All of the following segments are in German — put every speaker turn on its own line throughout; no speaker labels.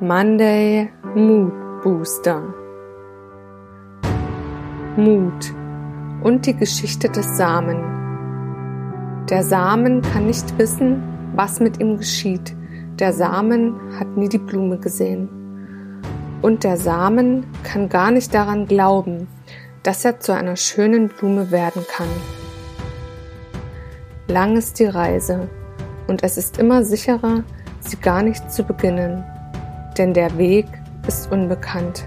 Monday Mood Booster. Mut und die Geschichte des Samen. Der Samen kann nicht wissen, was mit ihm geschieht. Der Samen hat nie die Blume gesehen. Und der Samen kann gar nicht daran glauben, dass er zu einer schönen Blume werden kann. Lang ist die Reise und es ist immer sicherer, sie gar nicht zu beginnen denn der Weg ist unbekannt.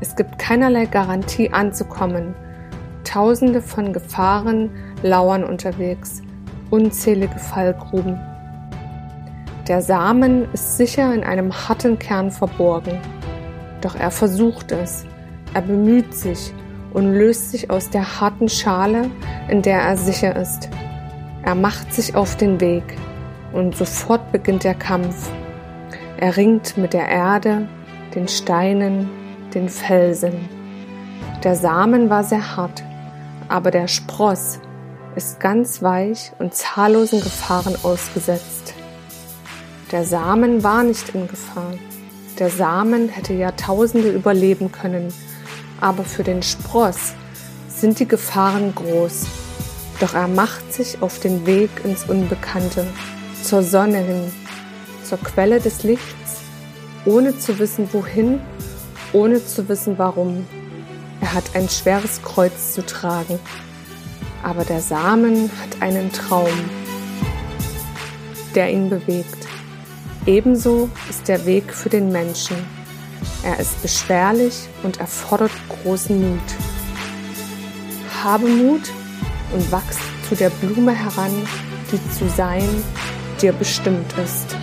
Es gibt keinerlei Garantie anzukommen. Tausende von Gefahren lauern unterwegs, unzählige Fallgruben. Der Samen ist sicher in einem harten Kern verborgen. Doch er versucht es, er bemüht sich und löst sich aus der harten Schale, in der er sicher ist. Er macht sich auf den Weg und sofort beginnt der Kampf. Er ringt mit der Erde, den Steinen, den Felsen. Der Samen war sehr hart, aber der Spross ist ganz weich und zahllosen Gefahren ausgesetzt. Der Samen war nicht in Gefahr. Der Samen hätte Jahrtausende überleben können, aber für den Spross sind die Gefahren groß. Doch er macht sich auf den Weg ins Unbekannte, zur Sonne hin, zur Quelle des Lichts, ohne zu wissen wohin, ohne zu wissen warum. Er hat ein schweres Kreuz zu tragen, aber der Samen hat einen Traum, der ihn bewegt. Ebenso ist der Weg für den Menschen. Er ist beschwerlich und erfordert großen Mut. Habe Mut und wachs zu der Blume heran, die zu sein dir bestimmt ist.